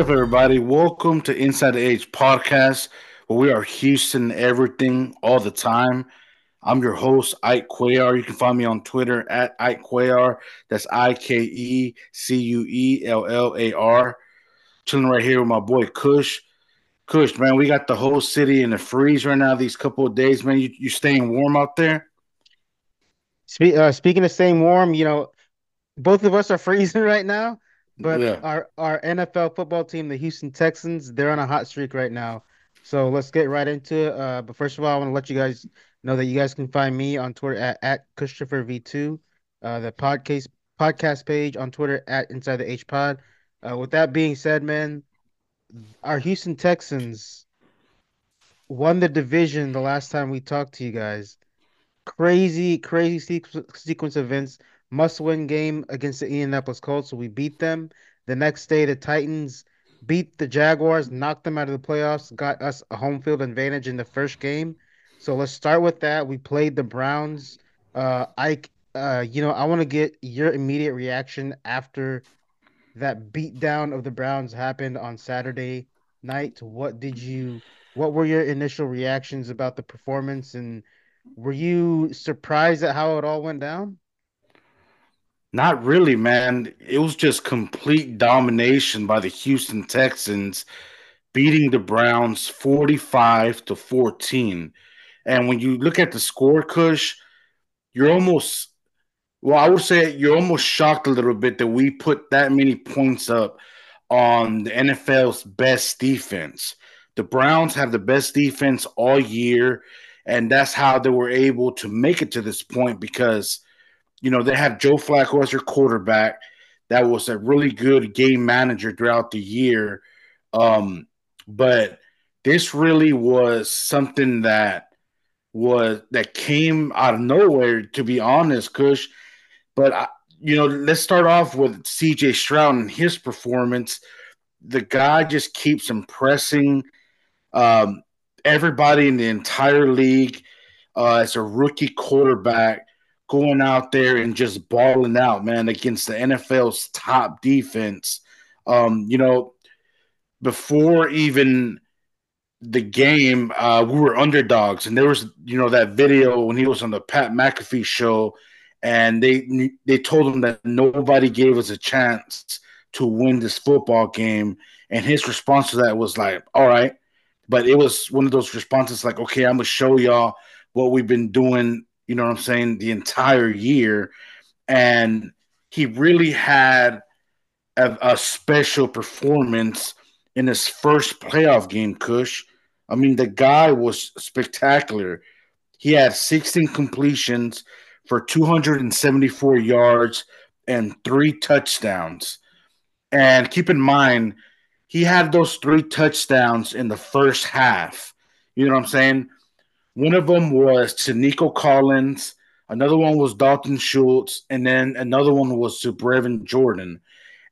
Up, everybody? Welcome to Inside the H podcast, where we are Houston everything all the time. I'm your host, Ike Cuellar. You can find me on Twitter at Ike Cuellar. That's I K E C U E L L A R. Chilling right here with my boy Kush. Kush, man, we got the whole city in the freeze right now. These couple of days, man. You you staying warm out there? Spe- uh, speaking of staying warm, you know, both of us are freezing right now. But Yeah. our our NFL football team, the Houston Texans, they're on a hot streak right now. So let's get right into it. Uh, but first of all, I want to let you guys know that you guys can find me on Twitter at, at Christopher V2, uh, the podcast podcast page on Twitter at Inside the H Pod. Uh, with that being said, man, our Houston Texans won the division the last time we talked to you guys. Crazy, crazy sequ- sequence of events. Must win game against the Indianapolis Colts. So we beat them. The next day, the Titans beat the Jaguars, knocked them out of the playoffs, got us a home field advantage in the first game. So let's start with that. We played the Browns. Uh, I, uh, you know, I want to get your immediate reaction after that beatdown of the Browns happened on Saturday night. What did you, what were your initial reactions about the performance, and were you surprised at how it all went down? Not really, man. It was just complete domination by the Houston Texans, beating the Browns 45 to 14. And when you look at the score, Kush, you're almost, well, I would say you're almost shocked a little bit that we put that many points up on the NFL's best defense. The Browns have the best defense all year, and that's how they were able to make it to this point because you know, they have Joe Flacco as their quarterback. That was a really good game manager throughout the year. Um, but this really was something that was that came out of nowhere, to be honest, Kush. But I, you know, let's start off with CJ Stroud and his performance. The guy just keeps impressing um, everybody in the entire league uh, as a rookie quarterback going out there and just balling out, man, against the NFL's top defense. Um, you know, before even the game, uh, we were underdogs, and there was, you know, that video when he was on the Pat McAfee show, and they they told him that nobody gave us a chance to win this football game, and his response to that was like, "All right," but it was one of those responses like, "Okay, I'm gonna show y'all what we've been doing." You know what I'm saying? The entire year, and he really had a, a special performance in his first playoff game, Kush. I mean, the guy was spectacular. He had 16 completions for 274 yards and three touchdowns. And keep in mind, he had those three touchdowns in the first half. You know what I'm saying? One of them was to Nico Collins, another one was Dalton Schultz, and then another one was to Brevin Jordan.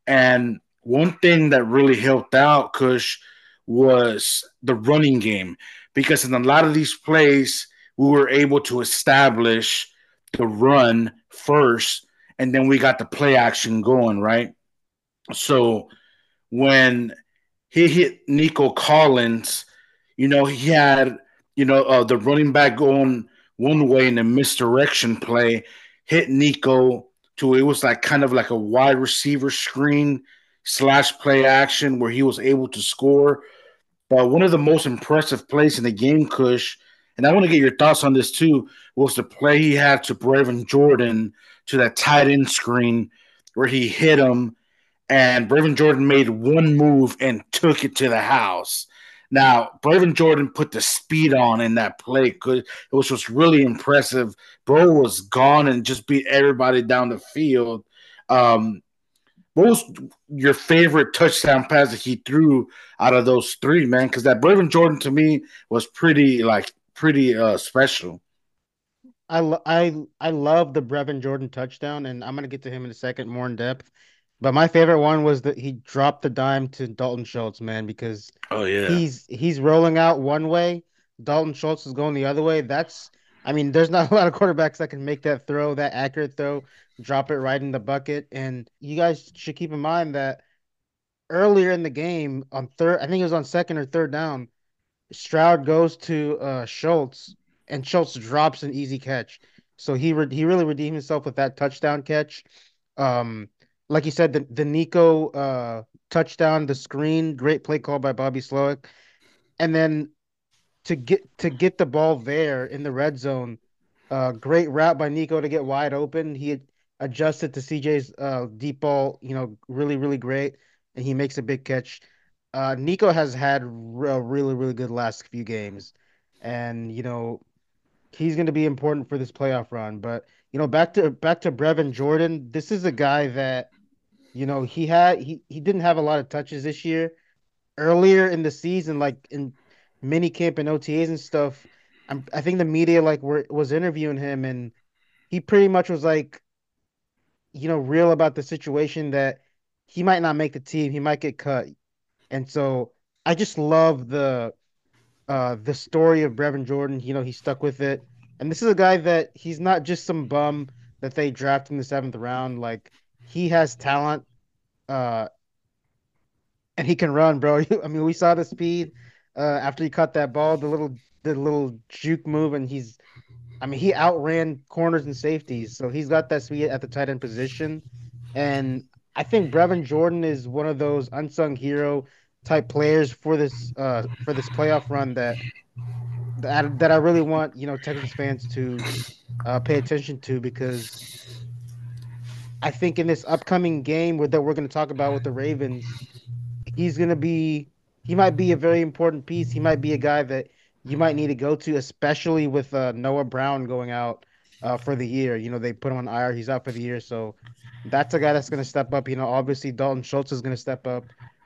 And one thing that really helped out Kush was the running game because in a lot of these plays we were able to establish the run first and then we got the play action going right so when he hit Nico Collins you know he had you know uh, the running back going one way in a misdirection play hit Nico to it was like kind of like a wide receiver screen slash play action where he was able to score. But one of the most impressive plays in the game, Kush, and I want to get your thoughts on this too, was the play he had to Brevin Jordan to that tight end screen where he hit him, and Brevin Jordan made one move and took it to the house. Now, Brevin Jordan put the speed on in that play, it was just really impressive. Bro was gone and just beat everybody down the field. Um, what was your favorite touchdown pass that he threw out of those three, man? Because that Brevin Jordan to me was pretty like pretty uh special. I I I love the Brevin Jordan touchdown, and I'm gonna get to him in a second more in depth. But my favorite one was that he dropped the dime to Dalton Schultz, man, because Oh yeah. he's he's rolling out one way, Dalton Schultz is going the other way. That's I mean, there's not a lot of quarterbacks that can make that throw, that accurate throw, drop it right in the bucket. And you guys should keep in mind that earlier in the game on third, I think it was on second or third down. Stroud goes to uh, Schultz, and Schultz drops an easy catch. So he re- he really redeemed himself with that touchdown catch. Um, like you said, the the Nico uh, touchdown, the screen, great play call by Bobby Slowik, and then to get to get the ball there in the red zone, uh, great route by Nico to get wide open. He adjusted to CJ's uh, deep ball, you know, really really great, and he makes a big catch. Uh, Nico has had a really really good last few games, and you know he's going to be important for this playoff run. But you know, back to back to Brevin Jordan. This is a guy that you know he had he he didn't have a lot of touches this year. Earlier in the season, like in mini camp and OTAs and stuff, I'm, I think the media like were was interviewing him and he pretty much was like, you know, real about the situation that he might not make the team, he might get cut, and so I just love the uh the story of Brevin Jordan. You know, he stuck with it. And this is a guy that he's not just some bum that they draft in the seventh round. Like he has talent, uh, and he can run, bro. I mean, we saw the speed uh after he caught that ball, the little the little juke move, and he's I mean, he outran corners and safeties, so he's got that speed at the tight end position. And I think Brevin Jordan is one of those unsung hero type players for this uh for this playoff run that that that I really want you know Texas fans to uh, pay attention to because I think in this upcoming game that we're going to talk about with the Ravens, he's going to be he might be a very important piece. He might be a guy that you might need to go to, especially with uh, Noah Brown going out uh, for the year. You know they put him on IR; he's out for the year, so that's a guy that's going to step up. You know, obviously Dalton Schultz is going to step up.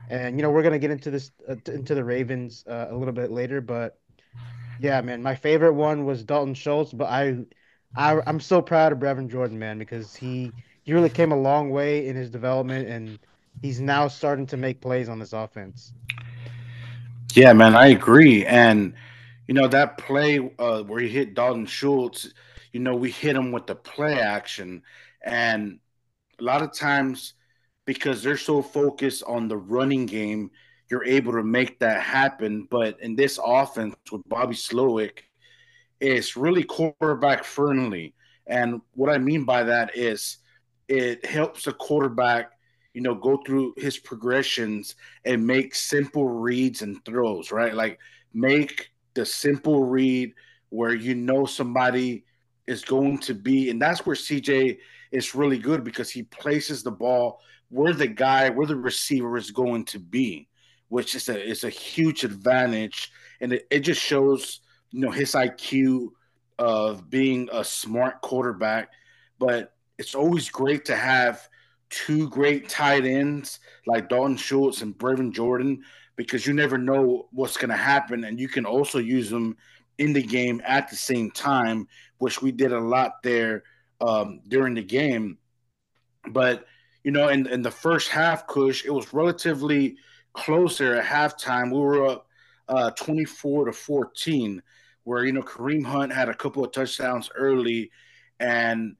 And you know we're gonna get into this uh, into the Ravens uh, a little bit later, but yeah, man, my favorite one was Dalton Schultz, but I, I I'm so proud of Brevin Jordan, man, because he he really came a long way in his development, and he's now starting to make plays on this offense. Yeah, man, I agree, and you know that play uh, where he hit Dalton Schultz, you know we hit him with the play action, and a lot of times because they're so focused on the running game, you're able to make that happen. But in this offense with Bobby Slowik, it's really quarterback friendly. And what I mean by that is it helps the quarterback, you know, go through his progressions and make simple reads and throws, right? Like make the simple read where you know somebody is going to be, and that's where CJ is really good because he places the ball where the guy, where the receiver is going to be, which is a is a huge advantage, and it, it just shows you know his IQ of being a smart quarterback. But it's always great to have two great tight ends like Dalton Schultz and Brevin Jordan because you never know what's going to happen, and you can also use them in the game at the same time, which we did a lot there um, during the game. But you know, in, in the first half, Kush, it was relatively closer at halftime. We were up uh, 24 to 14, where, you know, Kareem Hunt had a couple of touchdowns early. And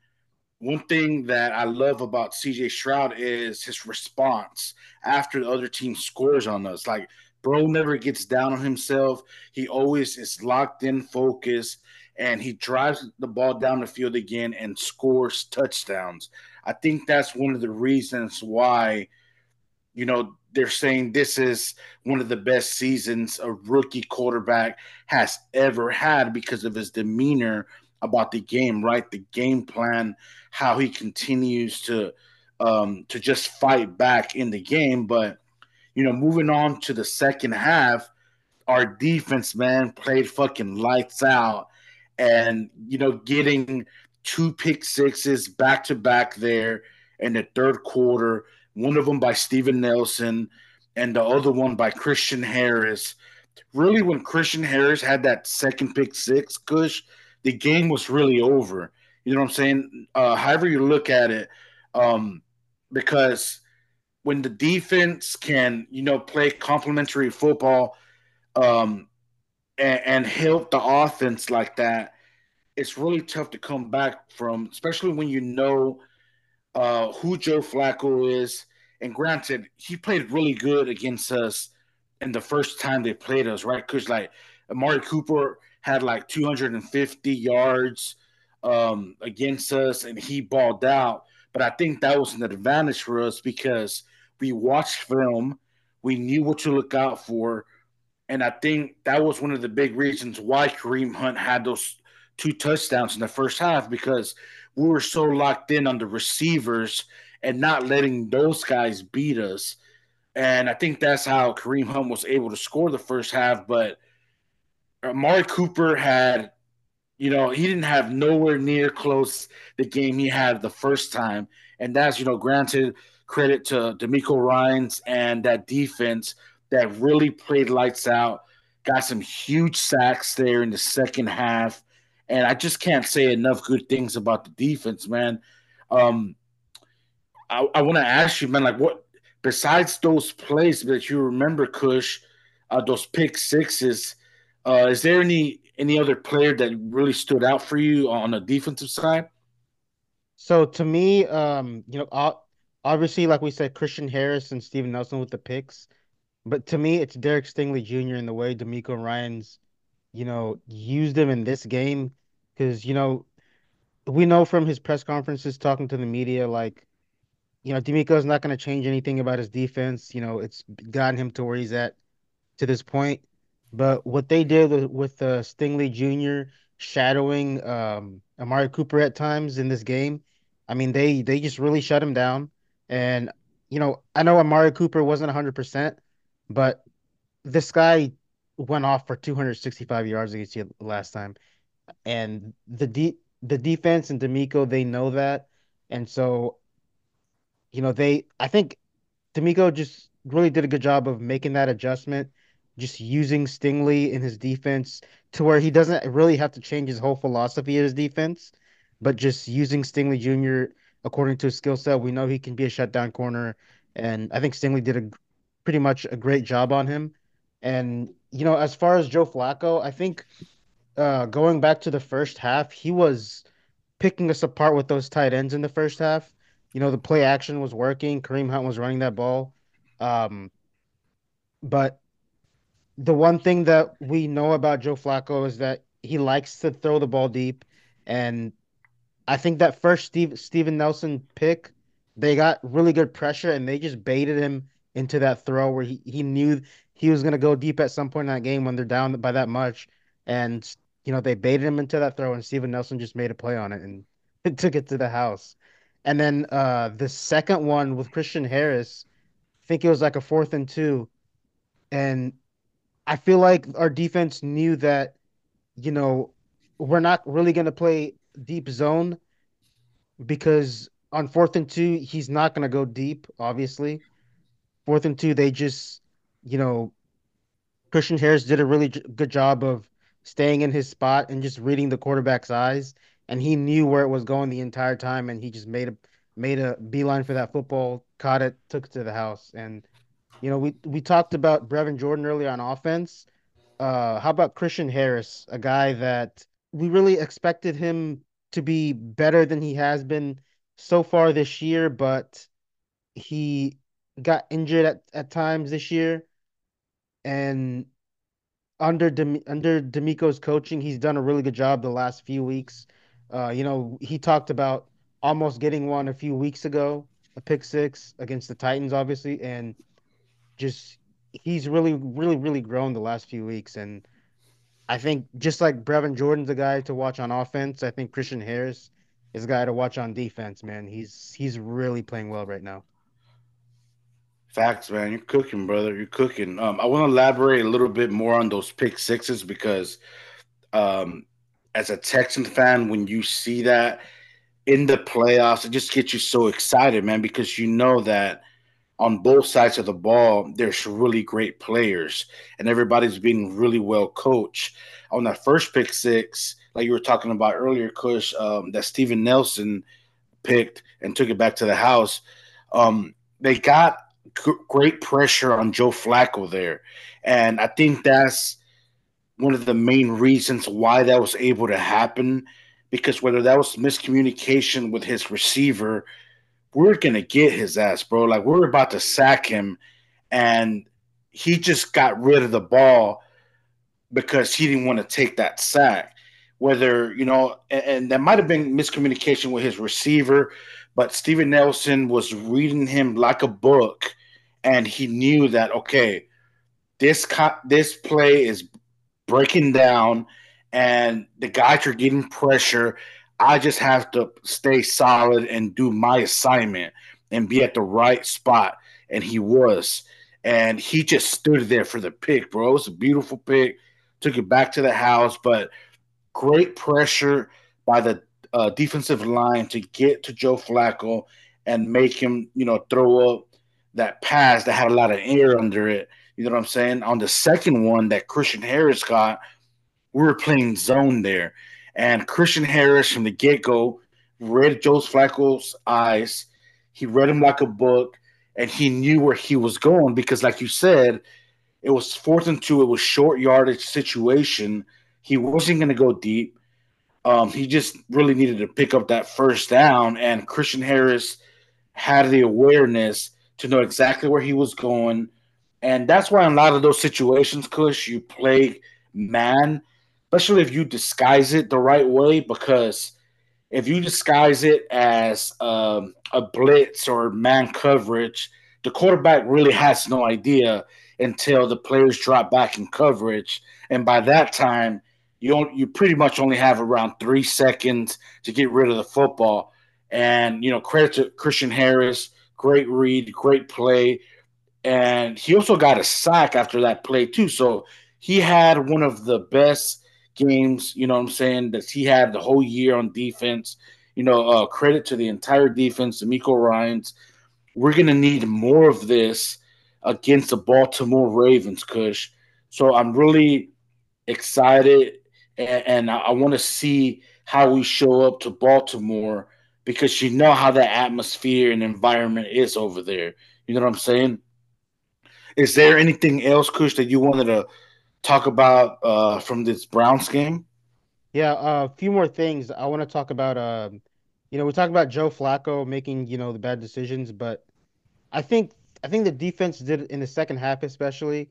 one thing that I love about CJ Stroud is his response after the other team scores on us. Like, bro never gets down on himself. He always is locked in, focused, and he drives the ball down the field again and scores touchdowns. I think that's one of the reasons why, you know, they're saying this is one of the best seasons a rookie quarterback has ever had because of his demeanor about the game, right? The game plan, how he continues to um, to just fight back in the game. But you know, moving on to the second half, our defense, man, played fucking lights out, and you know, getting two pick sixes back to back there in the third quarter. One of them by Steven Nelson, and the other one by Christian Harris. Really, when Christian Harris had that second pick six, Kush, the game was really over. You know what I'm saying? Uh, however you look at it, um, because when the defense can, you know, play complementary football um, and, and help the offense like that, it's really tough to come back from, especially when you know uh, who Joe Flacco is And granted, he played really good against us in the first time they played us, right? Because like Amari Cooper had like 250 yards um, against us, and he balled out. But I think that was an advantage for us because we watched film, we knew what to look out for, and I think that was one of the big reasons why Kareem Hunt had those two touchdowns in the first half because we were so locked in on the receivers and not letting those guys beat us. And I think that's how Kareem Hunt was able to score the first half. But Amari Cooper had, you know, he didn't have nowhere near close the game he had the first time. And that's, you know, granted credit to DeMeco Ryans and that defense that really played lights out. Got some huge sacks there in the second half. And I just can't say enough good things about the defense, man. Um, I, I want to ask you, man, like what besides those plays that you remember, Kush, uh, those pick sixes, uh, is there any any other player that really stood out for you on the defensive side? So to me, um, you know, obviously, like we said, Christian Harris and Steven Nelson with the picks, but to me, it's Derek Stingley Jr. in the way DeMeco Ryans, you know, used him in this game because you know we know from his press conferences talking to the media like you know, DeMeco is not going to change anything about his defense. You know, it's gotten him to where he's at to this point. But what they did with, uh, Stingley Jr. shadowing um, Amari Cooper at times in this game, I mean, they they just really shut him down. And you know, I know Amari Cooper wasn't 100, percent but this guy went off for 265 yards against you last time, and the de- the defense and DeMeco they know that, and so you know, they I think DeMeco just really did a good job of making that adjustment, just using Stingley in his defense to where he doesn't really have to change his whole philosophy of his defense, but just using Stingley Jr. according to his skill set. We know he can be a shutdown corner, and I think Stingley did a pretty much a great job on him. And you know, as far as Joe Flacco, I think uh, going back to the first half, he was picking us apart with those tight ends in the first half you know, the play action was working. Kareem Hunt was running that ball. Um, but the one thing that we know about Joe Flacco is that he likes to throw the ball deep. And I think that first Steve Steven Nelson pick, they got really good pressure and they just baited him into that throw where he, he knew he was to go deep at some point in that game when they're down by that much. And, you know, they baited him into that throw and Steven Nelson just made a play on it and took it to the house. And then uh, the second one with Christian Harris, I think it was like a fourth and two. And I feel like our defense knew that, you know, we're not really going to play deep zone because on fourth and two, he's not going to go deep, obviously. Fourth and two, they just, you know, Christian Harris did a really good job of staying in his spot and just reading the quarterback's eyes and he knew where it was going the entire time, and he just made a made a beeline for that football, caught it, took it to the house, and you know we we talked about Brevin Jordan earlier on offense. Uh, how about Christian Harris, a guy that we really expected him to be better than he has been so far this year, but he got injured at, at times this year. And under Dem- under DeMeco's coaching, he's done a really good job the last few weeks uh, you know, he talked about almost getting one a few weeks ago, a pick six against the Titans, obviously, and just he's really, really, really grown the last few weeks. And I think just like Brevin Jordan's a guy to watch on offense, I think Christian Harris is a guy to watch on defense. Man, he's he's really playing well right now. Facts, man. You're cooking, brother. You're cooking. Um, I want to elaborate a little bit more on those pick sixes because um, as a Texan fan, when you see that in the playoffs, it just gets you so excited, man, because you know that on both sides of the ball, there's really great players and everybody's being really well coached. On that first pick six, like you were talking about earlier, Kush, um, that Steven Nelson picked and took it back to the house. Um, they got g- great pressure on Joe Flacco there. And I think that's one of the main reasons why that was able to happen because whether that was miscommunication with his receiver we're gonna get his ass, bro. Like we're about to sack him, and he just got rid of the ball because he didn't want to take that sack. Whether you know, and, and that might have been miscommunication with his receiver, but Steven Nelson was reading him like a book, and he knew that okay, this co- this play is breaking down, and the guys are getting pressure. I just have to stay solid and do my assignment and be at the right spot. And he was. And he just stood there for the pick, bro. It was a beautiful pick. Took it back to the house, but great pressure by the uh, defensive line to get to Joe Flacco and make him, you know, throw up that pass that had a lot of air under it. You know what I'm saying? On the second one that Christian Harris got, we were playing zone there. And Christian Harris from the get go read Joe Flacco's eyes. He read him like a book, and he knew where he was going because, like you said, it was fourth and two. It was short yardage situation. He wasn't going to go deep. Um, he just really needed to pick up that first down, and Christian Harris had the awareness to know exactly where he was going. And that's why in a lot of those situations, Kush, you play man especially if you disguise it the right way. Because if you disguise it as um, a blitz or man coverage, the quarterback really has no idea until the players drop back in coverage, and by that time, you you pretty much only have around three seconds to get rid of the football. And you know, credit to Christian Harris, great read, great play, and he also got a sack after that play too. So he had one of the best games, you know what I'm saying, that he had the whole year on defense. You know, uh, credit to the entire defense, DeMeco Ryans. We're to need more of this against the Baltimore Ravens, Kush. So I'm really excited and, and I, I want to see how we show up to Baltimore because you know how the atmosphere and environment is over there. You know what I'm saying? Is there anything else, Kush, that you wanted to talk about uh, from this Browns game? Yeah, uh, a few more things. I want to talk about. Um, you know, we talked about Joe Flacco making you know the bad decisions, but I think I think the defense did in the second half, especially,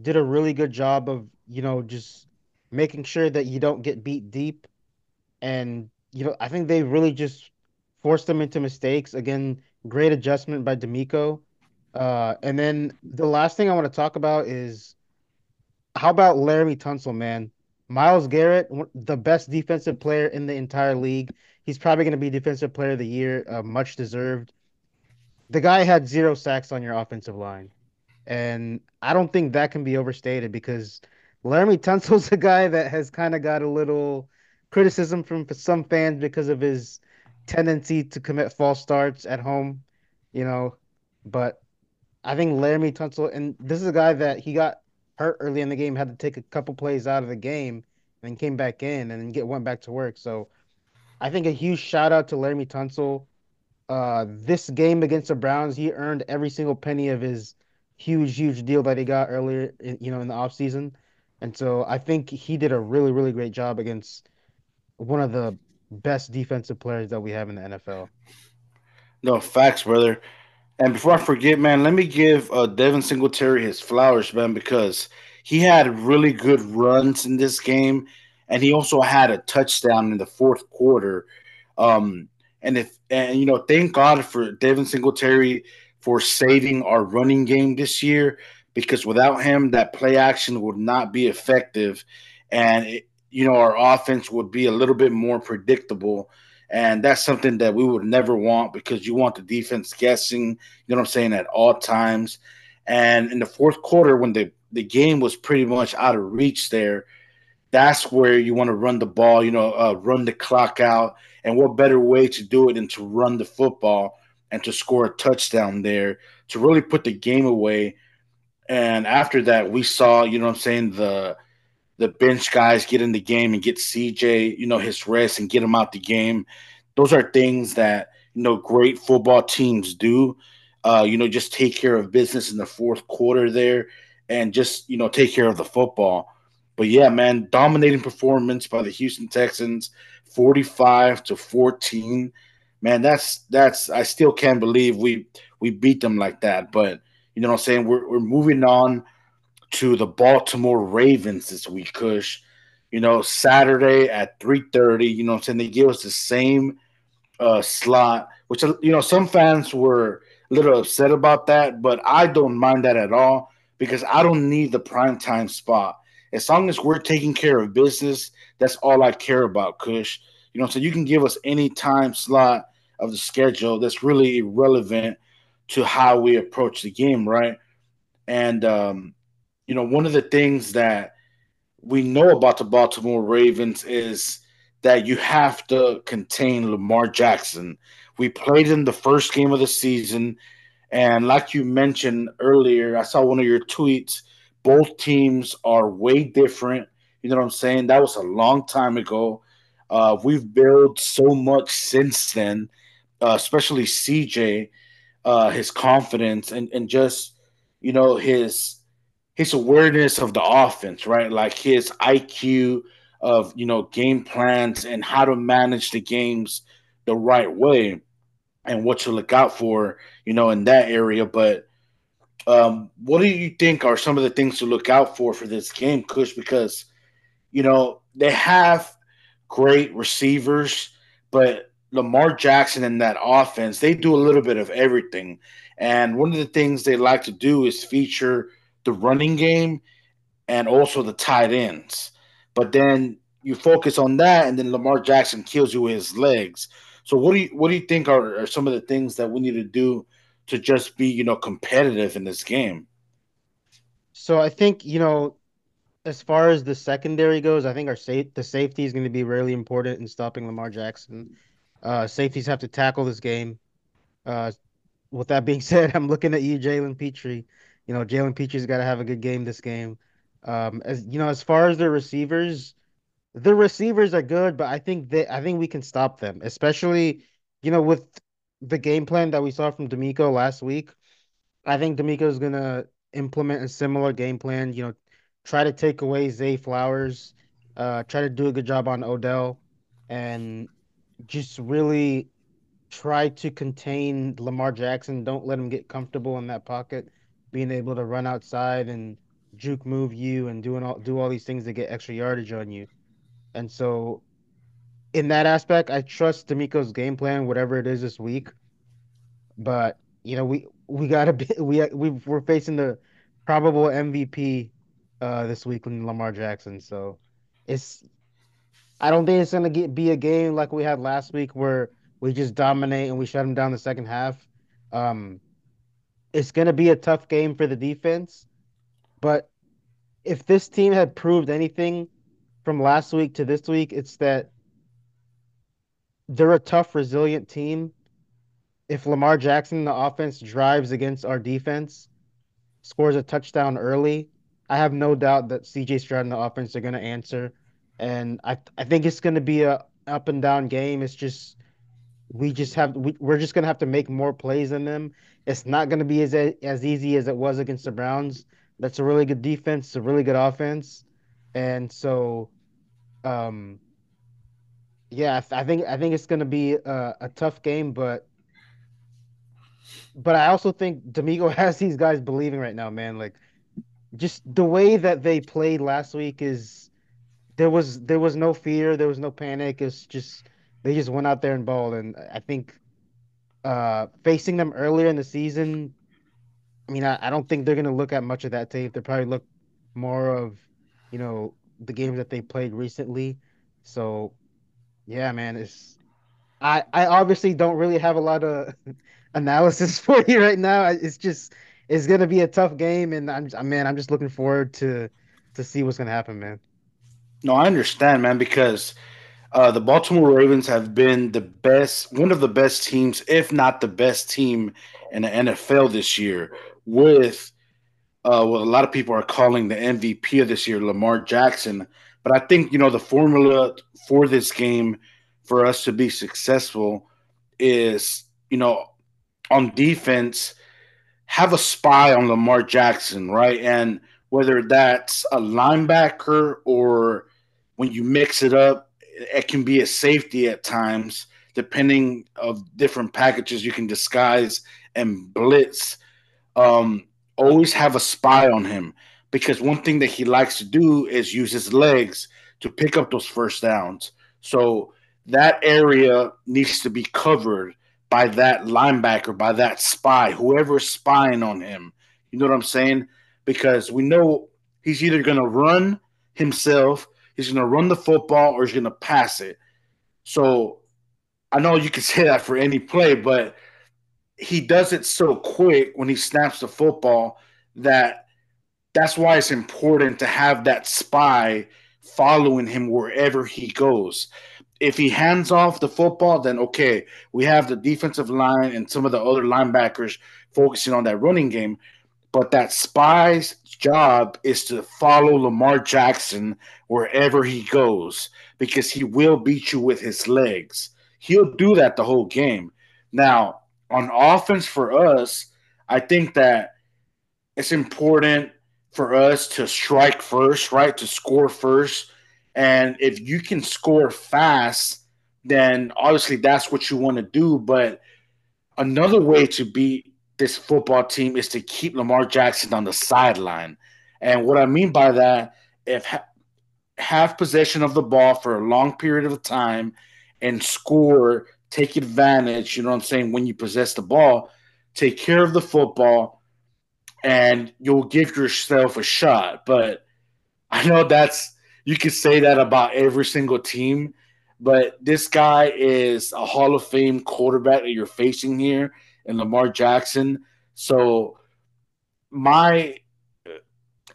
did a really good job of you know just making sure that you don't get beat deep, and you know I think they really just forced them into mistakes. Again, great adjustment by DeMeco. Uh, and then the last thing I want to talk about is how about Laremy Tunsil, man? Myles Garrett, the best defensive player in the entire league. He's probably going to be defensive player of the year, uh, much deserved. The guy had zero sacks on your offensive line. And I don't think that can be overstated because Laremy Tunsil's a guy that has kind of got a little criticism from some fans because of his tendency to commit false starts at home, you know. But I think Laremy Tunsil, and this is a guy that he got hurt early in the game, had to take a couple plays out of the game, and came back in and get went back to work. So I think a huge shout out to Laremy Tunsil. Uh, this game against the Browns, he earned every single penny of his huge, huge deal that he got earlier, in, you know, in the offseason. And so I think he did a really, really great job against one of the best defensive players that we have in the NFL. No facts, brother. And before I forget, man, let me give uh, Devin Singletary his flowers, man, because he had really good runs in this game, and he also had a touchdown in the fourth quarter. Um, and if and you know, thank God for Devin Singletary for saving our running game this year, because without him, that play action would not be effective, and it, you know, our offense would be a little bit more predictable and that's something that we would never want because you want the defense guessing, you know what I'm saying, at all times. And in the fourth quarter, when the, the game was pretty much out of reach there, that's where you want to run the ball, you know, uh, run the clock out. And what better way to do it than to run the football and to score a touchdown there to really put the game away. And after that, we saw, you know what I'm saying, the the bench guys get in the game and get CJ, you know, his rest and get him out the game. Those are things that, you know, great football teams do. Uh, you know, just take care of business in the fourth quarter there and just, you know, take care of the football. But yeah, man, dominating performance by the Houston Texans, 45 to 14. man, that's that's I still can't believe we we beat them like that. But you know what I'm saying? We're we're moving on to the Baltimore Ravens this week, Kush. You know, Saturday at 3:30, you know I'm saying? They give us the same uh slot, which you know, some fans were a little upset about that, but I don't mind that at all because I don't need the prime time spot. As long as we're taking care of business, that's all I care about, Kush. You know, so you can give us any time slot of the schedule that's really irrelevant to how we approach the game, right? And um, you know, one of the things that we know about the Baltimore Ravens is that you have to contain Lamar Jackson. We played in the first game of the season, and like you mentioned earlier, I saw one of your tweets. Both teams are way different. You know what I'm saying? That was a long time ago. Uh, we've built so much since then, uh, especially CJ, uh, his confidence and, and just, you know, his his awareness of the offense, right? Like his IQ of, you know, game plans and how to manage the games the right way and what to look out for, you know, in that area. But um, what do you think are some of the things to look out for for this game, Kush? Because, you know, they have great receivers, but Lamar Jackson and that offense, they do a little bit of everything. And one of the things they like to do is feature the running game and also the tight ends. But then you focus on that, and then Lamar Jackson kills you with his legs. So what do you what do you think are, are some of the things that we need to do to just be you know competitive in this game? So I think you know as far as the secondary goes, I think our safe the safety is going to be really important in stopping Lamar Jackson. Uh, safeties have to tackle this game. Uh, with that being said, I'm looking at you, Jalen Pitre. You know, Jalen Pitre's got to have a good game this game. Um, as you know, as far as the receivers, the receivers are good, but I think that I think we can stop them, especially you know with the game plan that we saw from DeMeco last week. I think DeMeco is gonna implement a similar game plan. You know, try to take away Zay Flowers, uh, try to do a good job on Odell, and just really try to contain Lamar Jackson. Don't let him get comfortable in that pocket, being able to run outside and juke move you and doing all do all these things to get extra yardage on you. And so in that aspect, I trust DeMeco's game plan, whatever it is this week. But you know, we we gotta be we we we're facing the probable MVP uh this week with Lamar Jackson. So it's I don't think it's gonna get be a game like we had last week where we just dominate and we shut them down the second half. Um, it's gonna be a tough game for the defense, but if this team had proved anything from last week to this week, it's that they're a tough, resilient team. If Lamar Jackson, the offense, drives against our defense, scores a touchdown early, I have no doubt that CJ Stroud and the offense are going to answer. And I I think it's going to be a up and down game. It's just we just have we, we're just to have to make more plays than them. It's not to be as as easy as it was against the Browns. That's a really good defense, a really good offense, and so, um, yeah, I, think I think it's to be a, a tough game, but but I also think DeMeco has these guys believing right now, man. Like just the way that they played last week is there was there was no fear, there was no panic. It's just they just went out there and balled, and I think uh, facing them earlier in the season, I mean, I, I don't think they're gonna look at much of that tape. They probably look more of, you know, the games that they played recently. So, yeah, man, it's I I obviously don't really have a lot of analysis for you right now. It's just it's gonna be a tough game, and I'm man, I'm just looking forward to to see what's gonna happen, man. No, I understand, man, because uh, the Baltimore Ravens have been the best, one of the best teams, if not the best team in the NFL this year, with uh, what a lot of people are calling the MVP of this year, Lamar Jackson. But I think you know the formula for this game for us to be successful is you know on defense have a spy on Lamar Jackson, right? And whether that's a linebacker or when you mix it up, it can be a safety at times depending of different packages you can disguise and blitz. Um, always have a spy on him because one thing that he likes to do is use his legs to pick up those first downs. So that area needs to be covered by that linebacker, by that spy, whoever's spying on him. You know what I'm saying? Because we know he's either going to run himself, he's going to run the football, or he's going to pass it. So I know you can say that for any play, but he does it so quick when he snaps the football that that's why it's important to have that spy following him wherever he goes. If he hands off the football, then okay, we have the defensive line and some of the other linebackers focusing on that running game. But that spy's job is to follow Lamar Jackson wherever he goes because he will beat you with his legs. He'll do that the whole game. Now, on offense for us, I think that it's important for us to strike first, right? To score first. And if you can score fast, then obviously that's what you want to do. But another way to beat this football team is to keep Lamar Jackson on the sideline. And what I mean by that, if ha- have possession of the ball for a long period of time and score, take advantage, you know what I'm saying, when you possess the ball, take care of the football, and you'll give yourself a shot. But I know that's you could say that about every single team, but this guy is a Hall of Fame quarterback that you're facing here in Lamar Jackson. So my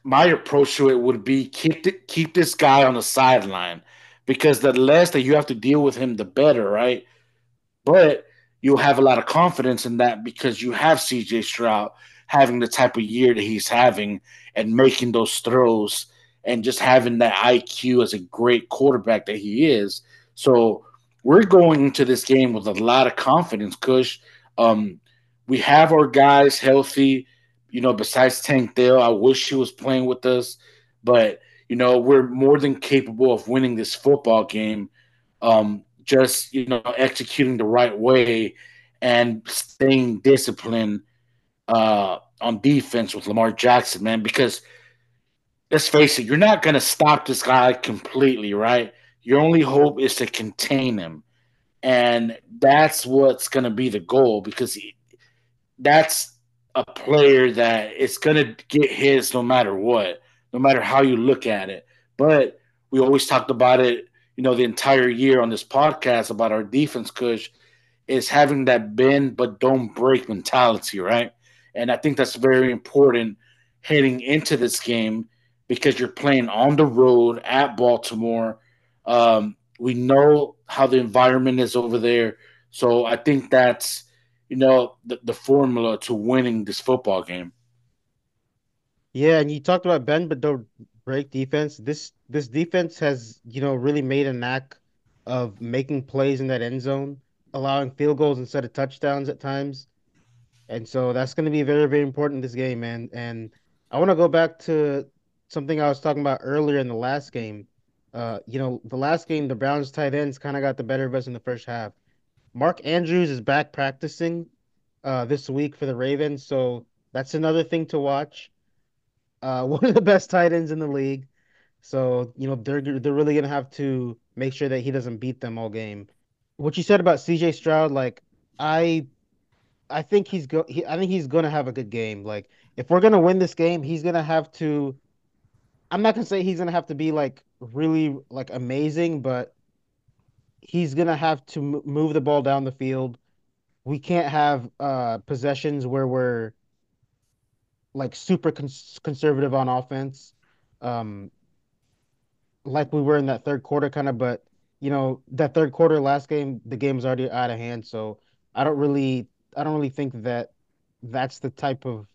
my approach to it would be keep the, keep this guy on the sideline because the less that you have to deal with him, the better, right? But you'll have a lot of confidence in that because you have CJ Stroud, having the type of year that he's having and making those throws and just having that IQ as a great quarterback that he is. So we're going into this game with a lot of confidence, Kush. Um, we have our guys healthy, you know, besides Tank Dell. I wish he was playing with us, but you know, we're more than capable of winning this football game. Um, just you know, executing the right way and staying disciplined uh, on defense with Lamar Jackson, man, because let's face it, you're not going to stop this guy completely, right? Your only hope is to contain him. And that's what's going to be the goal because he, that's a player that is going to get his no matter what, no matter how you look at it. But we always talked about it, you know, the entire year on this podcast about our defense, Kush, is having that bend but don't break mentality, right? And I think that's very important heading into this game because you're playing on the road at Baltimore. Um, we know how the environment is over there. So I think that's, you know, the, the formula to winning this football game. Yeah, and you talked about Ben, but don't break defense. This this defense has, you know, really made a knack of making plays in that end zone, allowing field goals instead of touchdowns at times. And so that's going to be very, very important this game, man. And I want to go back to something I was talking about earlier in the last game. Uh, you know, the last game, the Browns tight ends kind of got the better of us in the first half. Mark Andrews is back practicing uh, this week for the Ravens, so that's another thing to watch. Uh, one of the best tight ends in the league, so you know they're they're really gonna have to make sure that he doesn't beat them all game. What you said about C.J. Stroud, like I I think he's go. He, I think he's gonna have a good game. Like if we're gonna win this game, he's gonna have to. I'm not gonna say he's gonna have to be like really like amazing, but he's gonna have to move the ball down the field. We can't have uh possessions where we're like super cons- conservative on offense, um, like we were in that third quarter, kind of. But you know, that third quarter last game, the game's already out of hand. So I don't really I don't really think that that's the type of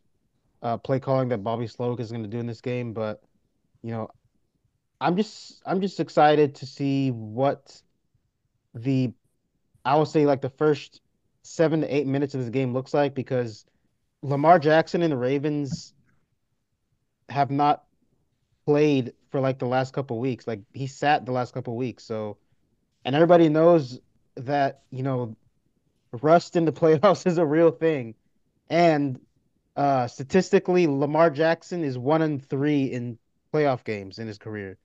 uh, play calling that Bobby Slowik is going to do in this game. But you know, I'm just I'm just excited to see what the I would say like the first seven to eight minutes of this game looks like because Lamar Jackson and the Ravens have not played for like the last couple weeks. Like he sat the last couple weeks. So and everybody knows that you know rust in the playoffs is a real thing, and uh, statistically, Lamar Jackson is one and three in playoff games in his career.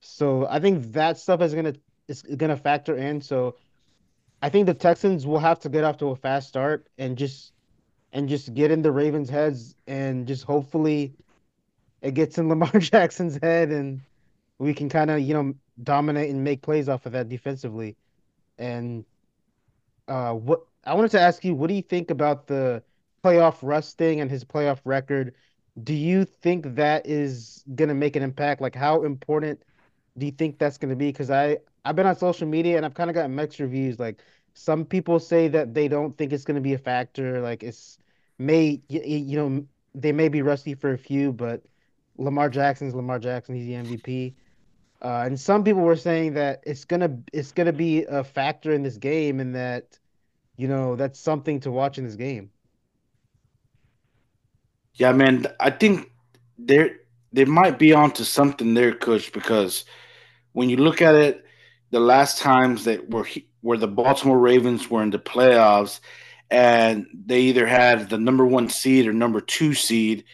So I think that stuff is gonna is gonna factor in. So I think the Texans will have to get off to a fast start and just and just get in the Ravens' heads and just hopefully it gets in Lamar Jackson's head and we can kind of you know dominate and make plays off of that defensively. And uh, what I wanted to ask you, what do you think about the playoff rust thing and his playoff record? Do you think that is gonna make an impact? Like, how important do you think that's gonna be? Because I I've been on social media and I've kind of gotten mixed reviews. Like, some people say that they don't think it's gonna be a factor. Like, it's may you, you know they may be rusty for a few, but Lamar Jackson's Lamar Jackson. He's the MVP. Uh, and some people were saying that it's gonna it's gonna be a factor in this game, and that you know that's something to watch in this game. Yeah, man, I think there they might be onto something there, Coach, because when you look at it, the last times that were where the Baltimore Ravens were in the playoffs, and they either had the number one seed or number two seed,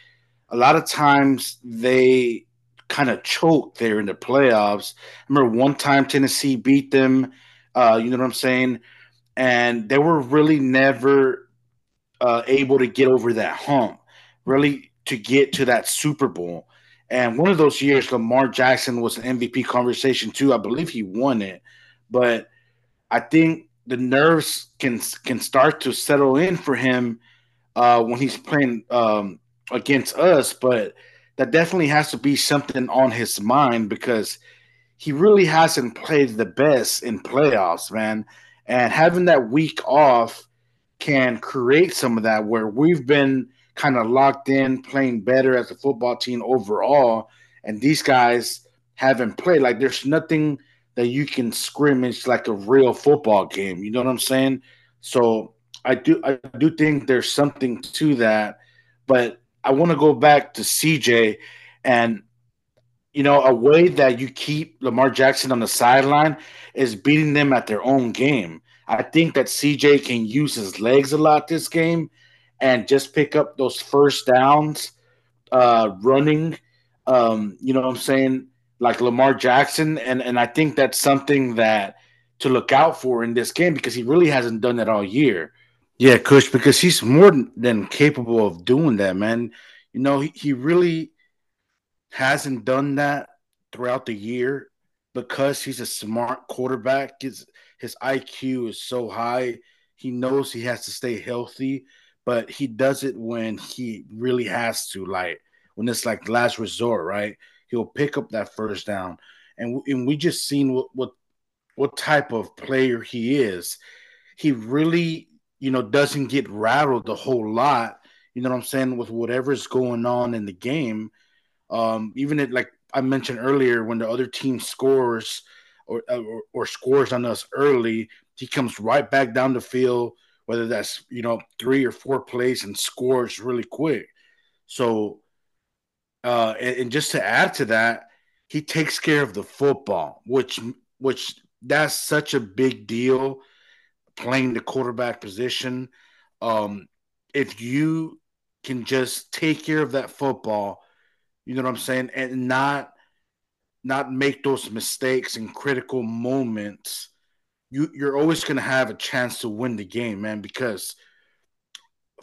a lot of times they kind of choked there in the playoffs. I remember one time Tennessee beat them. Uh, you know what I'm saying? And they were really never uh, able to get over that hump, really to get to that Super Bowl. And one of those years, Lamar Jackson was an MVP conversation too. I believe he won it, but I think the nerves can can start to settle in for him uh, when he's playing um, against us. But that definitely has to be something on his mind because he really hasn't played the best in playoffs, man. And having that week off can create some of that where we've been kind of locked in, playing better as a football team overall, and these guys haven't played. Like there's nothing that you can scrimmage like a real football game. You know what I'm saying? So I do I do think there's something to that, but I want to go back to CJ and you know, a way that you keep Lamar Jackson on the sideline is beating them at their own game. I think that CJ can use his legs a lot this game and just pick up those first downs uh, running. Um, you know what I'm saying? Like Lamar Jackson. And, and I think that's something that to look out for in this game because he really hasn't done that all year. Yeah, Kush, because he's more than capable of doing that, man. You know, he, he really hasn't done that throughout the year because he's a smart quarterback. His his IQ is so high. He knows he has to stay healthy, but he does it when he really has to, like when it's like last resort, right? He'll pick up that first down. And, and we just seen what, what what type of player he is. He really you know, doesn't get rattled a whole lot. You know what I'm saying? With whatever's going on in the game, um, even it like I mentioned earlier, when the other team scores or, or, or scores on us early, he comes right back down the field, whether that's you know three or four plays, and scores really quick. So, uh, and, and just to add to that, he takes care of the football, which which that's such a big deal playing the quarterback position. Um, if you can just take care of that football, you know what I'm saying, and not not make those mistakes in critical moments, you you're always going to have a chance to win the game, man. Because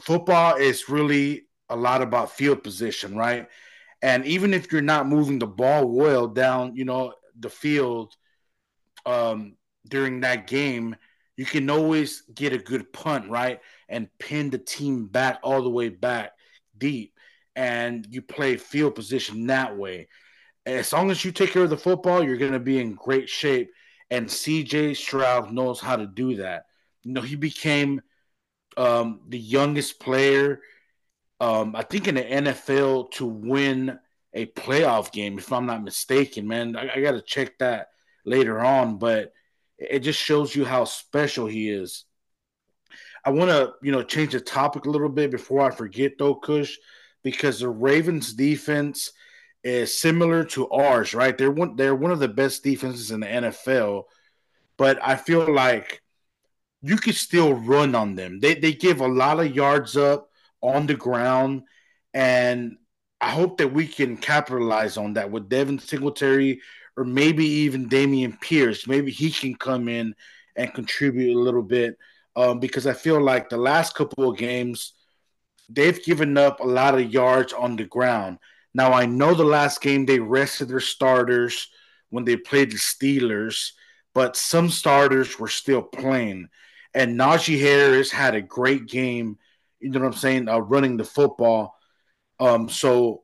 football is really a lot about field position, right? And even if you're not moving the ball well down, you know, the field um, during that game, you can always get a good punt, right? And pin the team back all the way back deep. And you play field position that way. As long as you take care of the football, you're going to be in great shape. And CJ Stroud knows how to do that. You know, he became um, the youngest player, um, I think, in the NFL to win a playoff game, if I'm not mistaken, man. I, I got to check that later on. But it just shows you how special he is. I want to, you know, change the topic a little bit before I forget, though, Kush, because the Ravens' defense is similar to ours, right? They're one, they're one of the best defenses in the NFL, but I feel like you could still run on them. They they give a lot of yards up on the ground, and I hope that we can capitalize on that with Devin Singletary or maybe even Dameon Pierce. Maybe he can come in and contribute a little bit um, because I feel like the last couple of games they've given up a lot of yards on the ground. Now I know the last game they rested their starters when they played the Steelers, but some starters were still playing. And Najee Harris had a great game, you know what I'm saying, uh, running the football. Um, so,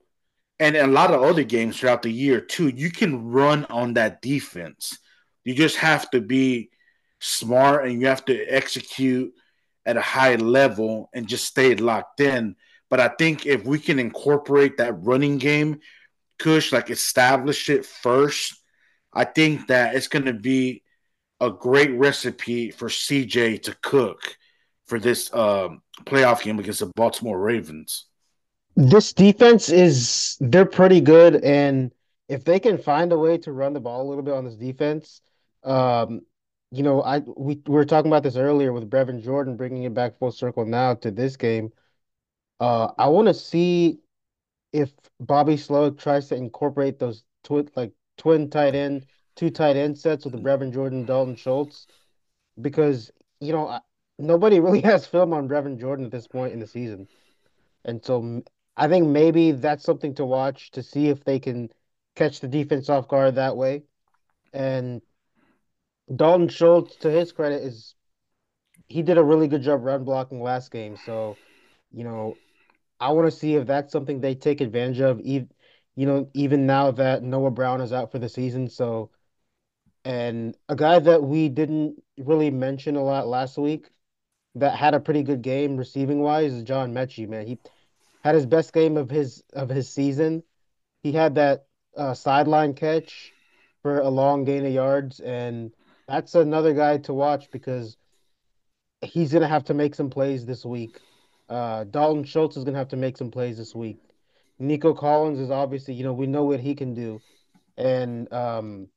and a lot of other games throughout the year too. You can run on that defense. You just have to be smart and you have to execute at a high level and just stay locked in. But I think if we can incorporate that running game, Kush, like establish it first, I think that it's going to be a great recipe for CJ to cook for this um, playoff game against the Baltimore Ravens. This defense is they're pretty good, and if they can find a way to run the ball a little bit on this defense, um, you know, I we, we were talking about this earlier with Brevin Jordan bringing it back full circle now to this game. Uh, I want to see if Bobby Slowik tries to incorporate those twin like twin tight end, two tight end sets with the Brevin Jordan, Dalton Schultz, because you know nobody really has film on Brevin Jordan at this point in the season, and so I think maybe that's something to watch to see if they can catch the defense off guard that way, and Dalton Schultz, to his credit, is he did a really good job run blocking last game. So, you know, I want to see if that's something they take advantage of. Even you know, even now that Noah Brown is out for the season. So, and a guy that we didn't really mention a lot last week that had a pretty good game receiving wise is John Metchie. Man, he had his best game of his of his season. He had that uh, sideline catch for a long gain of yards, and that's another guy to watch because he's gonna have to make some plays this week. Uh, Dalton Schultz is gonna have to make some plays this week. Nico Collins is obviously, you know, we know what he can do, and um,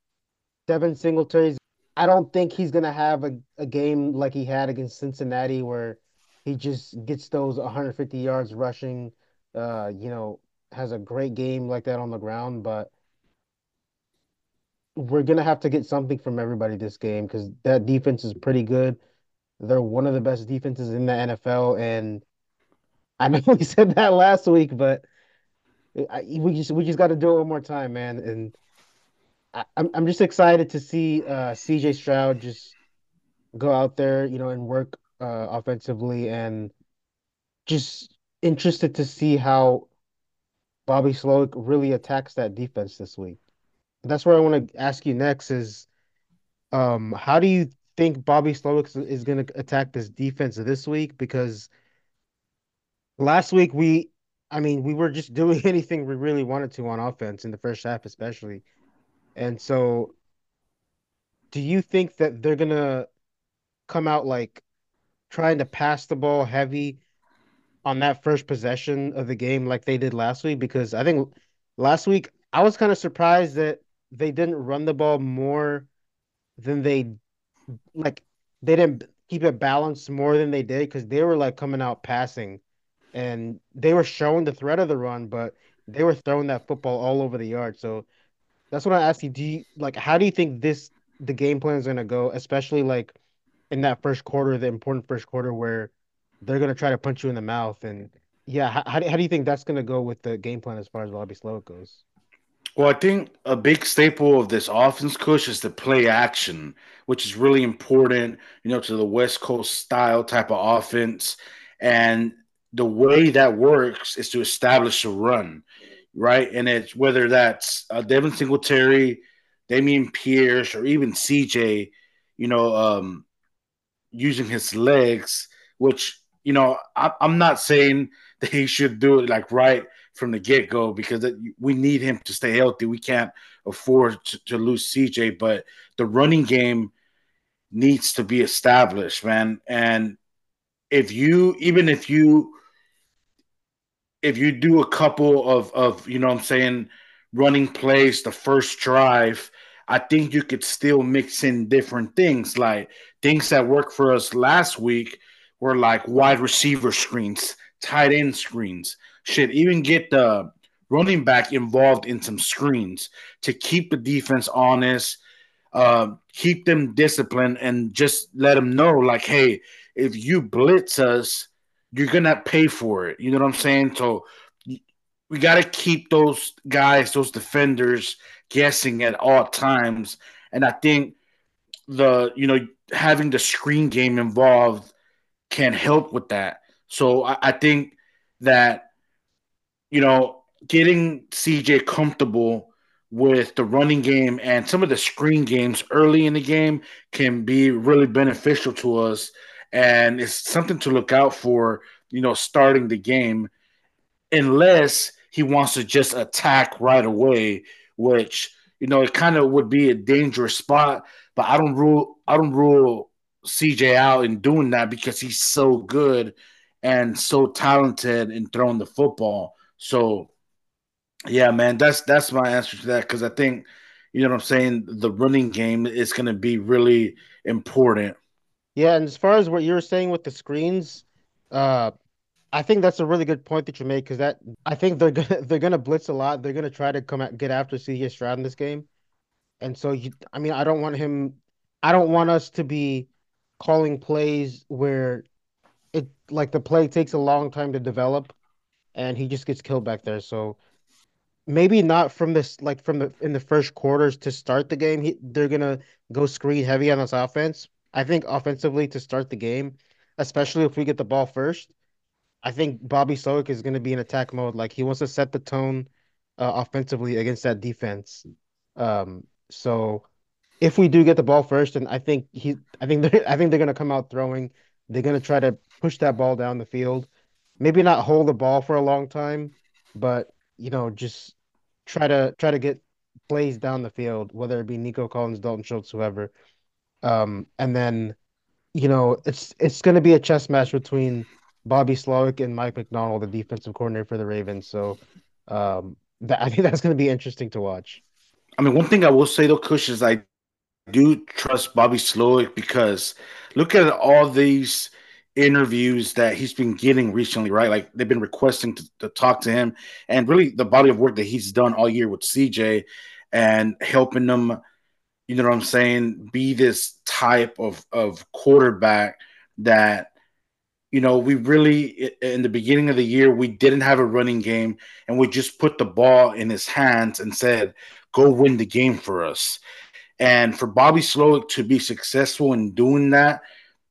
Devin Singletary's. I don't think he's gonna have a, a game like he had against Cincinnati where he just gets those 150 yards rushing. Uh, you know, has a great game like that on the ground, but we're gonna have to get something from everybody this game because that defense is pretty good. They're one of the best defenses in the NFL, and I know we said that last week, but I, we just we just got to do it one more time, man. And I, I'm I'm just excited to see uh, C.J. Stroud just go out there, you know, and work uh, offensively, and just interested to see how Bobby Slowik really attacks that defense this week that's where I want to ask you next is um how do you think Bobby Slowik is going to attack this defense this week because last week we I mean we were just doing anything we really wanted to on offense in the first half especially. And so do you think that they're going to come out like trying to pass the ball heavy on that first possession of the game like they did last week because I think last week I was kind of surprised that they didn't run the ball more than they like they didn't keep it balanced more than they did because they were like coming out passing and they were showing the threat of the run, but they were throwing that football all over the yard. So that's what I asked you. Do you like how do you think this the game plan is gonna go, especially like in that first quarter, the important first quarter where they're gonna try to punch you in the mouth and yeah, how, how do you think that's gonna go with the game plan as far as Bobby Slow goes? Well, I think a big staple of this offense, Kush, is the play action, which is really important, you know, to the West Coast style type of offense. And the way that works is to establish a run, right? And it's whether that's uh, Devin Singletary, Dameon Pierce, or even CJ, you know, um, using his legs, which, you know, I, I'm not saying that he should do it like right from the get go because we need him to stay healthy. We can't afford to, to, lose CJ, but the running game needs to be established, man. And if you, even if you, if you do a couple of, of you know what I'm saying, running plays the first drive, I think you could still mix in different things. Like things that worked for us last week were like wide receiver screens, tight end screens. Should even get the running back involved in some screens to keep the defense honest, uh, keep them disciplined, and just let them know, like, hey, if you blitz us, you're gonna pay for it. You know what I'm saying? So we got to keep those guys, those defenders, guessing at all times. And I think the you know having the screen game involved can help with that. So I, I think that you know getting CJ comfortable with the running game and some of the screen games early in the game can be really beneficial to us and it's something to look out for, you know, starting the game, unless he wants to just attack right away, which you know it kind of would be a dangerous spot. But I don't rule I don't rule CJ out in doing that because he's so good and so talented in throwing the football. So yeah, man, that's that's my answer to that because I think you know what I'm saying. The running game is going to be really important. Yeah, and as far as what you were saying with the screens, uh, I think that's a really good point that you make because that I think they're gonna they're gonna blitz a lot. They're gonna try to come at, get after CJ Stroud in this game, and so you, I mean, I don't want him. I don't want us to be calling plays where it like the play takes a long time to develop, and he just gets killed back there. So maybe not from this like from the in the first quarters to start the game. He, they're gonna go screen heavy on this offense, I think offensively to start the game, especially if we get the ball first, I think Bobby Slowik is going to be in attack mode. Like he wants to set the tone uh, offensively against that defense. Um, so if we do get the ball first, and I think he, I think they're, I think they're going to come out throwing. They're going to try to push that ball down the field. Maybe not hold the ball for a long time, but you know, just try to try to get plays down the field, whether it be Nico Collins, Dalton Schultz, whoever. Um, and then, you know, it's it's going to be a chess match between Bobby Slowik and Mike Macdonald, the defensive coordinator for the Ravens. So, um, that, I think that's going to be interesting to watch. I mean, one thing I will say though, Kush, is I do trust Bobby Slowik because look at all these interviews that he's been getting recently, right? Like they've been requesting to, to, talk to him, and really the body of work that he's done all year with CJ and helping them you know what I'm saying, be this type of of quarterback that you know, we really in the beginning of the year we didn't have a running game and we just put the ball in his hands and said, "Go win the game for us." And for Bobby Slowik to be successful in doing that,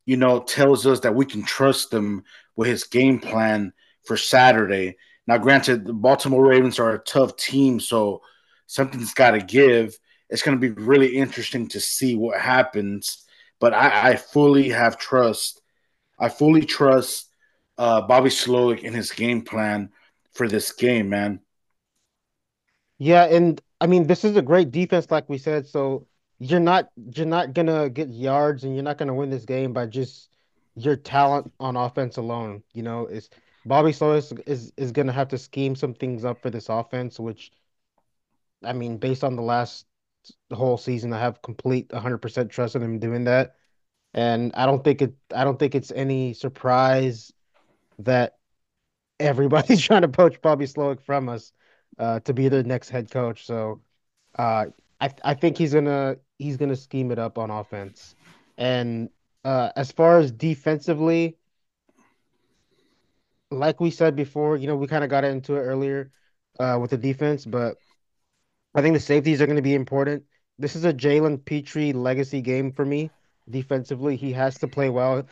you know, tells us that we can trust him with his game plan for Saturday. Now, granted, the Baltimore Ravens are a tough team, so something's got to give it's going to be really interesting to see what happens. But I, I fully have trust. I fully trust uh, Bobby Slowik in his game plan for this game, man. Yeah, and I mean this is a great defense, like we said. So you're not you're not gonna get yards, and you're not gonna win this game by just your talent on offense alone. You know, is Bobby Slowik is is gonna have to scheme some things up for this offense, which I mean, based on the last the whole season. I have complete 100% trust in him doing that. And I don't think it I don't think it's any surprise that everybody's trying to poach Bobby Slowik from us uh, to be the next head coach. So uh, I I think he's gonna he's gonna scheme it up on offense. And uh, as far as defensively, like we said before, you know, we kind of got into it earlier uh, with the defense, but I think the safeties are going to be important. This is a Jalen Pitre legacy game for me. Defensively, he has to play well,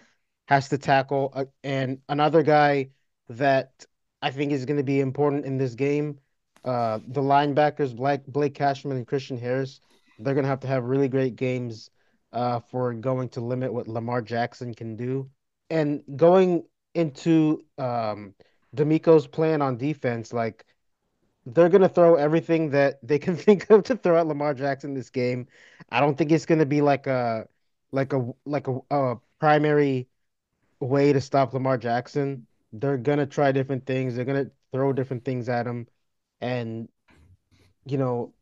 has to tackle, uh, and another guy that I think is going to be important in this game. Uh, the linebackers, Blake, Blake Cashman and Christian Harris, they're going to have to have really great games uh, for going to limit what Lamar Jackson can do. And going into um, DeMeco's plan on defense, like they're gonna throw everything that they can think of to throw at Lamar Jackson this game. I don't think it's gonna be like a like a like a, a primary way to stop Lamar Jackson. They're gonna try different things. They're gonna throw different things at him, and you know,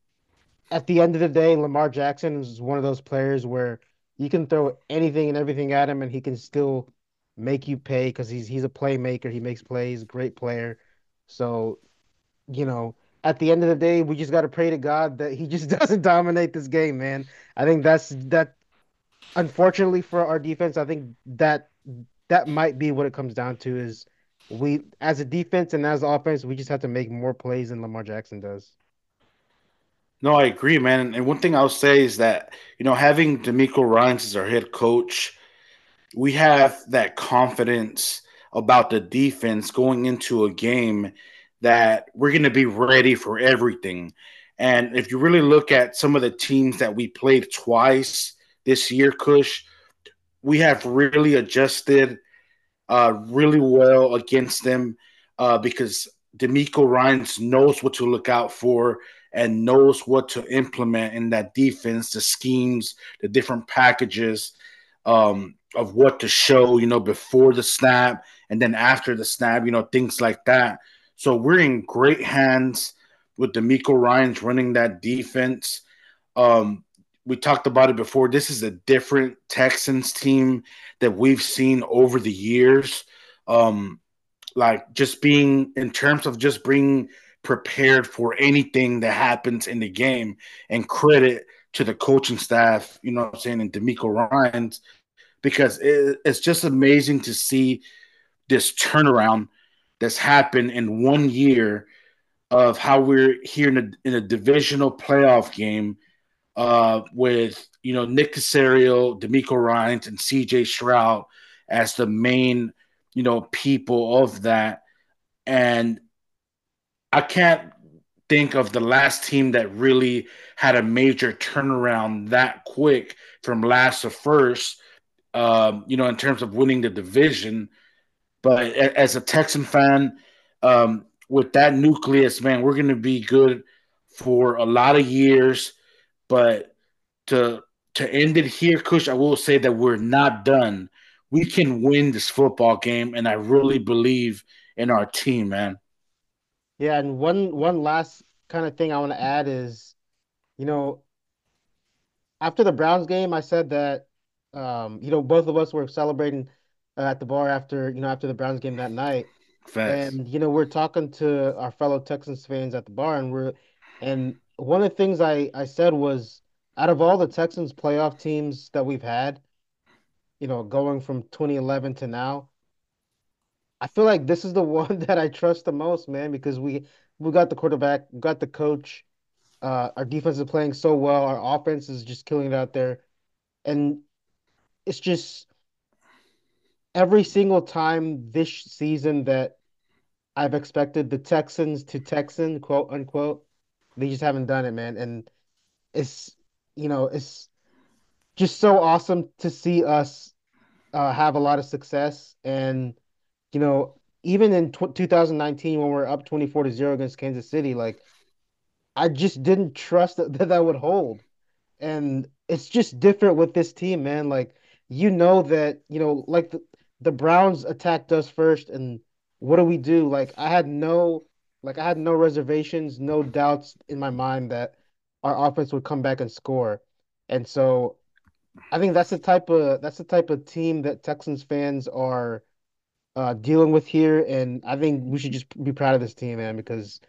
at the end of the day, Lamar Jackson is one of those players where you can throw anything and everything at him and he can still make you pay because he's he's a playmaker. He makes plays, great player. So, you know, at the end of the day, we just got to pray to God that he just doesn't dominate this game, man. I think that's that. Unfortunately for our defense, I think that that might be what it comes down to is we as a defense and as offense, we just have to make more plays than Lamar Jackson does. No, I agree, man. And one thing I'll say is that, you know, having DeMeco Ryans as our head coach, we have that confidence about the defense going into a game that we're going to be ready for everything. And if you really look at some of the teams that we played twice this year, Kush, we have really adjusted uh, really well against them uh, because DeMeco Ryans knows what to look out for and knows what to implement in that defense, the schemes, the different packages um, of what to show, you know, before the snap and then after the snap, you know, things like that. So we're in great hands with DeMeco Ryans running that defense. Um, we talked about it before. This is a different Texans team that we've seen over the years. Um, like just being in terms of just being prepared for anything that happens in the game and credit to the coaching staff, you know what I'm saying, and DeMeco Ryans, because it, it's just amazing to see this turnaround that's happened in one year of how we're here in a, in a divisional playoff game uh, with you know Nick Caserio, DeMeco Ryans, and CJ Stroud as the main you know people of that, and I can't think of the last team that really had a major turnaround that quick from last to first. Um, you know, in terms of winning the division, but as a Texan fan, um, with that nucleus, man, we're going to be good for a lot of years. But to to end it here, Kush, I will say that we're not done. We can win this football game, and I really believe in our team, man. Yeah, and one one last kind of thing I want to add is, you know, after the Browns game, I said that, um, you know, both of us were celebrating uh, at the bar after, you know, after the Browns game that night. Facts. And you know, we're talking to our fellow Texans fans at the bar, and we're and one of the things I I said was out of all the Texans playoff teams that we've had, you know, going from 2011 to now, I feel like this is the one that I trust the most, man, because we we got the quarterback, we got the coach, uh, our defense is playing so well, our offense is just killing it out there, and it's just every single time this season that I've expected the Texans to Texan, quote unquote, they just haven't done it, man, and it's you know it's just so awesome to see us uh, have a lot of success and you know, even in 2019 when we are up 24 to 0 against Kansas City, like I just didn't trust that, that that would hold. And it's just different with this team, man. Like you know that, you know, like the, the Browns attacked us first and what do we do? Like I had no like I had no reservations, no doubts in my mind that our offense would come back and score. And so I think that's the type of that's the type of team that Texans fans are uh, dealing with here, and I think we should just be proud of this team, man, because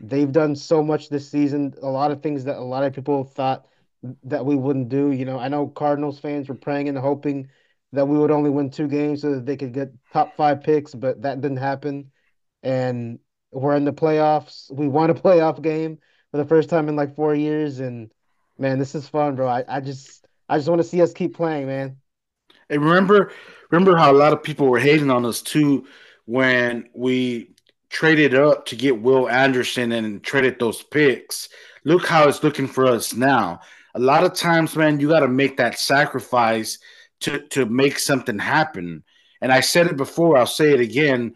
they've done so much this season. A lot of things that a lot of people thought that we wouldn't do. You know, I know Cardinals fans were praying and hoping that we would only win two games so that they could get top five picks, but that didn't happen. And we're in the playoffs. We won a playoff game for the first time in like four years, and man, this is fun, bro. I, I just I just want to see us keep playing, man. And remember, remember how a lot of people were hating on us too when we traded up to get Will Anderson and traded those picks. Look how it's looking for us now. A lot of times, man, you got to make that sacrifice to to make something happen. And I said it before, I'll say it again.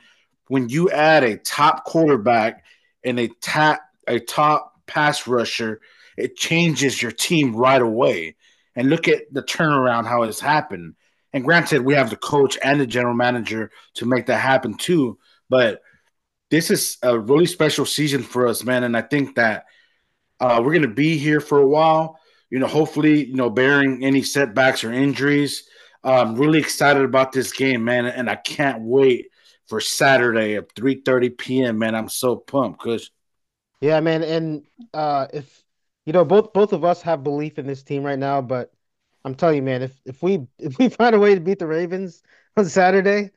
When you add a top quarterback and a top a top pass rusher, it changes your team right away. And look at the turnaround, how it's happened. And granted, we have the coach and the general manager to make that happen too. But this is a really special season for us, man. And I think that Uh, we're going to be here for a while. You know, hopefully, you know, bearing any setbacks or injuries. I'm really excited about this game, man, and I can't wait for Saturday at 3:30 p.m. Man, I'm so pumped because Yeah, man, and uh if you know both both of us have belief in this team right now, but I'm telling you, man, if if we if we find a way to beat the Ravens on Saturday,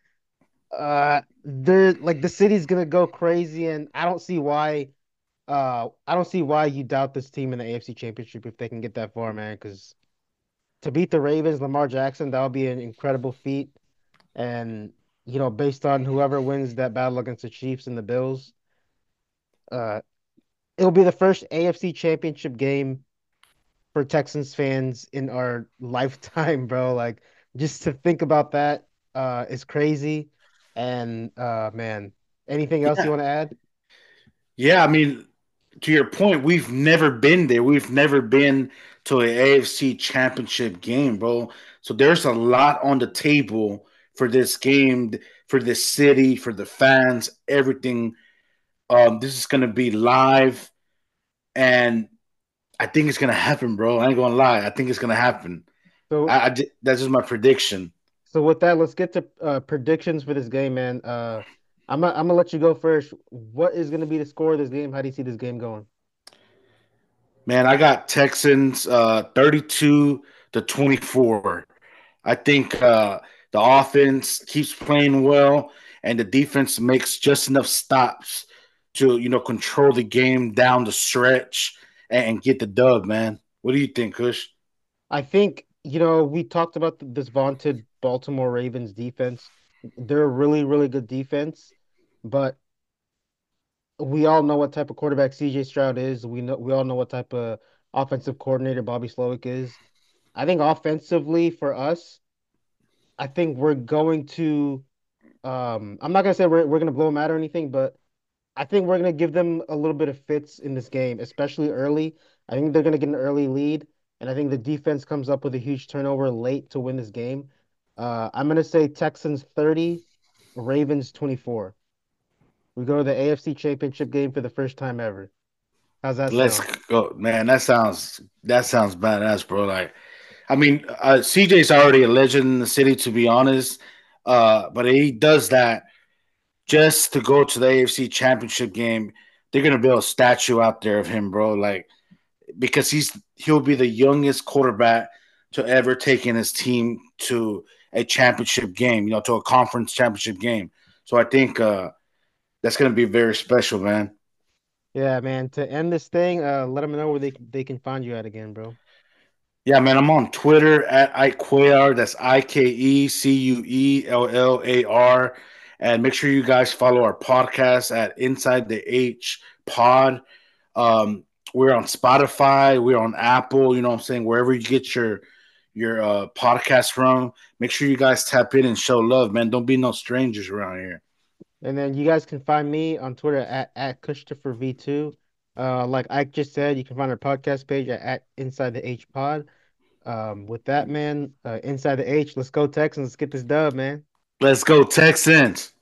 uh they're like the city's gonna go crazy and I don't see why uh I don't see why you doubt this team in the AFC Championship if they can get that far, man, because to beat the Ravens, Lamar Jackson, that would be an incredible feat. And you know, based on whoever wins that battle against the Chiefs and the Bills, uh it'll be the first AFC Championship game for Texans fans in our lifetime, bro. Like just to think about that uh is crazy. And uh man, anything else you want to add? yeah. I mean, to your point, we've never been there. We've never been to an AFC Championship game, bro. So there's a lot on the table for this game, for this city, for the fans, everything. Um, this is gonna be live, and I think it's gonna happen, bro. I ain't gonna lie. I think it's gonna happen. So I, I that's just my prediction. so with that, let's get to uh predictions for this game, man. Uh I'm gonna, I'm gonna let you go first. What is gonna be the score of this game? How do you see this game going? Man, I got Texans uh 32 to 24. I think uh the offense keeps playing well and the defense makes just enough stops to, you know, control the game down the stretch and, and get the dub, man. What do you think, Kush? I think, you know, we talked about this vaunted Baltimore Ravens defense. They're a really, really good defense, but we all know what type of quarterback CJ Stroud is. We know we all know what type of offensive coordinator Bobby Slowik is. I think offensively for us, I think we're going to um I'm not gonna say we're we're gonna blow them out or anything, but I think we're gonna give them a little bit of fits in this game, especially early. I think they're gonna get an early lead, and I think the defense comes up with a huge turnover late to win this game. Uh, I'm gonna say Texans 30, Ravens 24. We go to the AFC Championship game for the first time ever. How's that Let's sound? go, man. That sounds that sounds badass, bro. Like, I mean, uh, CJ's already a legend in the city, to be honest. Uh, but he does that just to go to the AFC Championship game. They're gonna build a statue out there of him, bro. Like, because he's he'll be the youngest quarterback to ever take in his team to a championship game, you know, to a conference championship game. So I think uh, that's gonna be very special, man. Yeah, man. To end this thing, uh, let them know where they they can find you at again, bro. Yeah, man, I'm on Twitter at Ike Cuellar. That's I K E C U E L L A R. And make sure you guys follow our podcast at Inside the H Pod. Um, we're on Spotify, we're on Apple, you know what I'm saying? Wherever you get your your uh podcast from, make sure you guys tap in and show love, man. Don't be no strangers around here. And then you guys can find me on Twitter at, at Christopher V2. Uh, like Ike just said, you can find our podcast page at, at Inside the H Pod. Um, with that, man, uh, Inside the H, let's go Texans. Let's get this dub, man. Let's go, Texans.